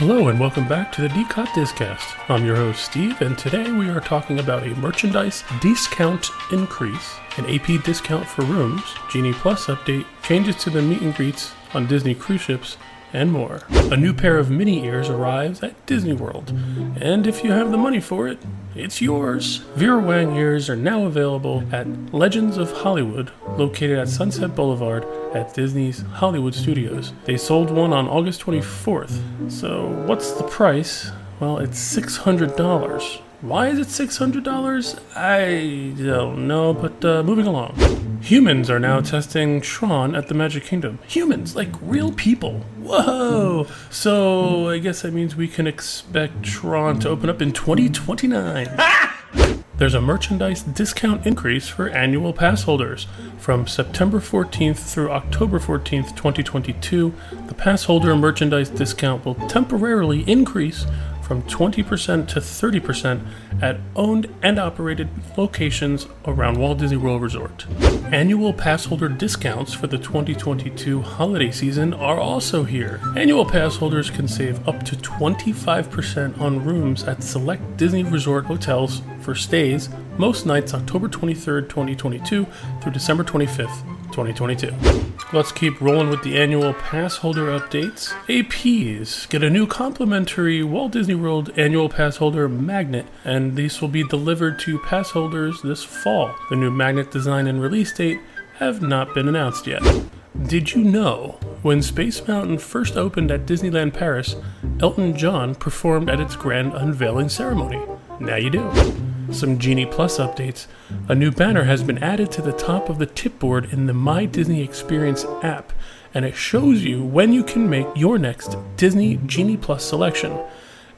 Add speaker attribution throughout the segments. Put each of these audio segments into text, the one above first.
Speaker 1: Hello and welcome back to the DCOT Discast. I'm your host Steve, and today we are talking about a merchandise discount increase, an AP discount for rooms, Genie Plus update, changes to the meet and greets on Disney cruise ships, and more. A new pair of mini ears arrives at Disney World, and if you have the money for it, it's yours. Vera Wang ears are now available at Legends of Hollywood, located at Sunset Boulevard at Disney's Hollywood Studios. They sold one on August 24th. So, what's the price? Well, it's $600. Why is it $600? I don't know, but uh, moving along. Humans are now testing Tron at the Magic Kingdom. Humans, like real people. Whoa! So I guess that means we can expect Tron to open up in 2029. There's a merchandise discount increase for annual pass holders. From September 14th through October 14th, 2022, the pass holder merchandise discount will temporarily increase from 20% to 30% at owned and operated locations around Walt Disney World Resort. Annual pass holder discounts for the 2022 holiday season are also here. Annual pass holders can save up to 25% on rooms at select Disney Resort hotels for stays most nights October 23rd, 2022 through December 25th, 2022. Let's keep rolling with the annual pass holder updates. APs get a new complimentary Walt Disney World annual pass holder magnet, and these will be delivered to pass holders this fall. The new magnet design and release date have not been announced yet. Did you know when Space Mountain first opened at Disneyland Paris, Elton John performed at its grand unveiling ceremony? Now you do some Genie Plus updates, a new banner has been added to the top of the tipboard in the My Disney Experience app, and it shows you when you can make your next Disney Genie Plus selection.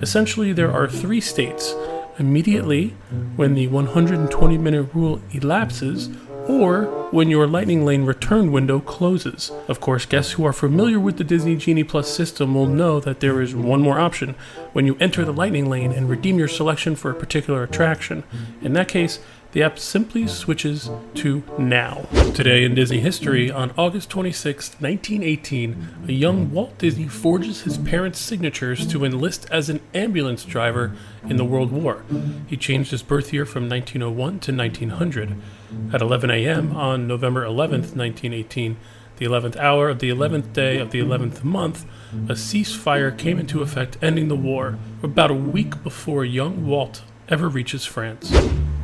Speaker 1: Essentially, there are three states immediately when the 120 minute rule elapses, or when your Lightning Lane return window closes. Of course, guests who are familiar with the Disney Genie Plus system will know that there is one more option when you enter the Lightning Lane and redeem your selection for a particular attraction. In that case, the app simply switches to now. Today in Disney history, on August 26, 1918, a young Walt Disney forges his parents' signatures to enlist as an ambulance driver in the World War. He changed his birth year from 1901 to 1900. At 11 a.m. on November 11, 1918, the 11th hour of the 11th day of the 11th month, a ceasefire came into effect, ending the war, about a week before young Walt ever reaches France.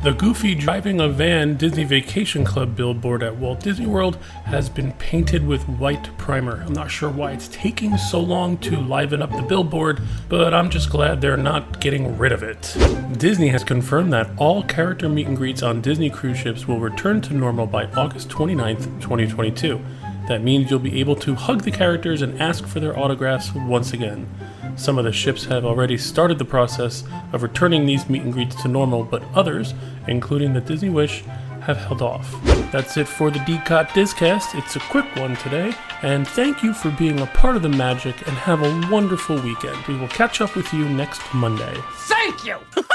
Speaker 1: The Goofy driving a van Disney Vacation Club billboard at Walt Disney World has been painted with white primer. I'm not sure why it's taking so long to liven up the billboard, but I'm just glad they're not getting rid of it. Disney has confirmed that all character meet and greets on Disney cruise ships will return to normal by August 29th, 2022. That means you'll be able to hug the characters and ask for their autographs once again. Some of the ships have already started the process of returning these meet and greets to normal, but others, including the Disney Wish, have held off. That's it for the DCOT Discast. It's a quick one today, and thank you for being a part of the magic and have a wonderful weekend. We will catch up with you next Monday.
Speaker 2: Thank you!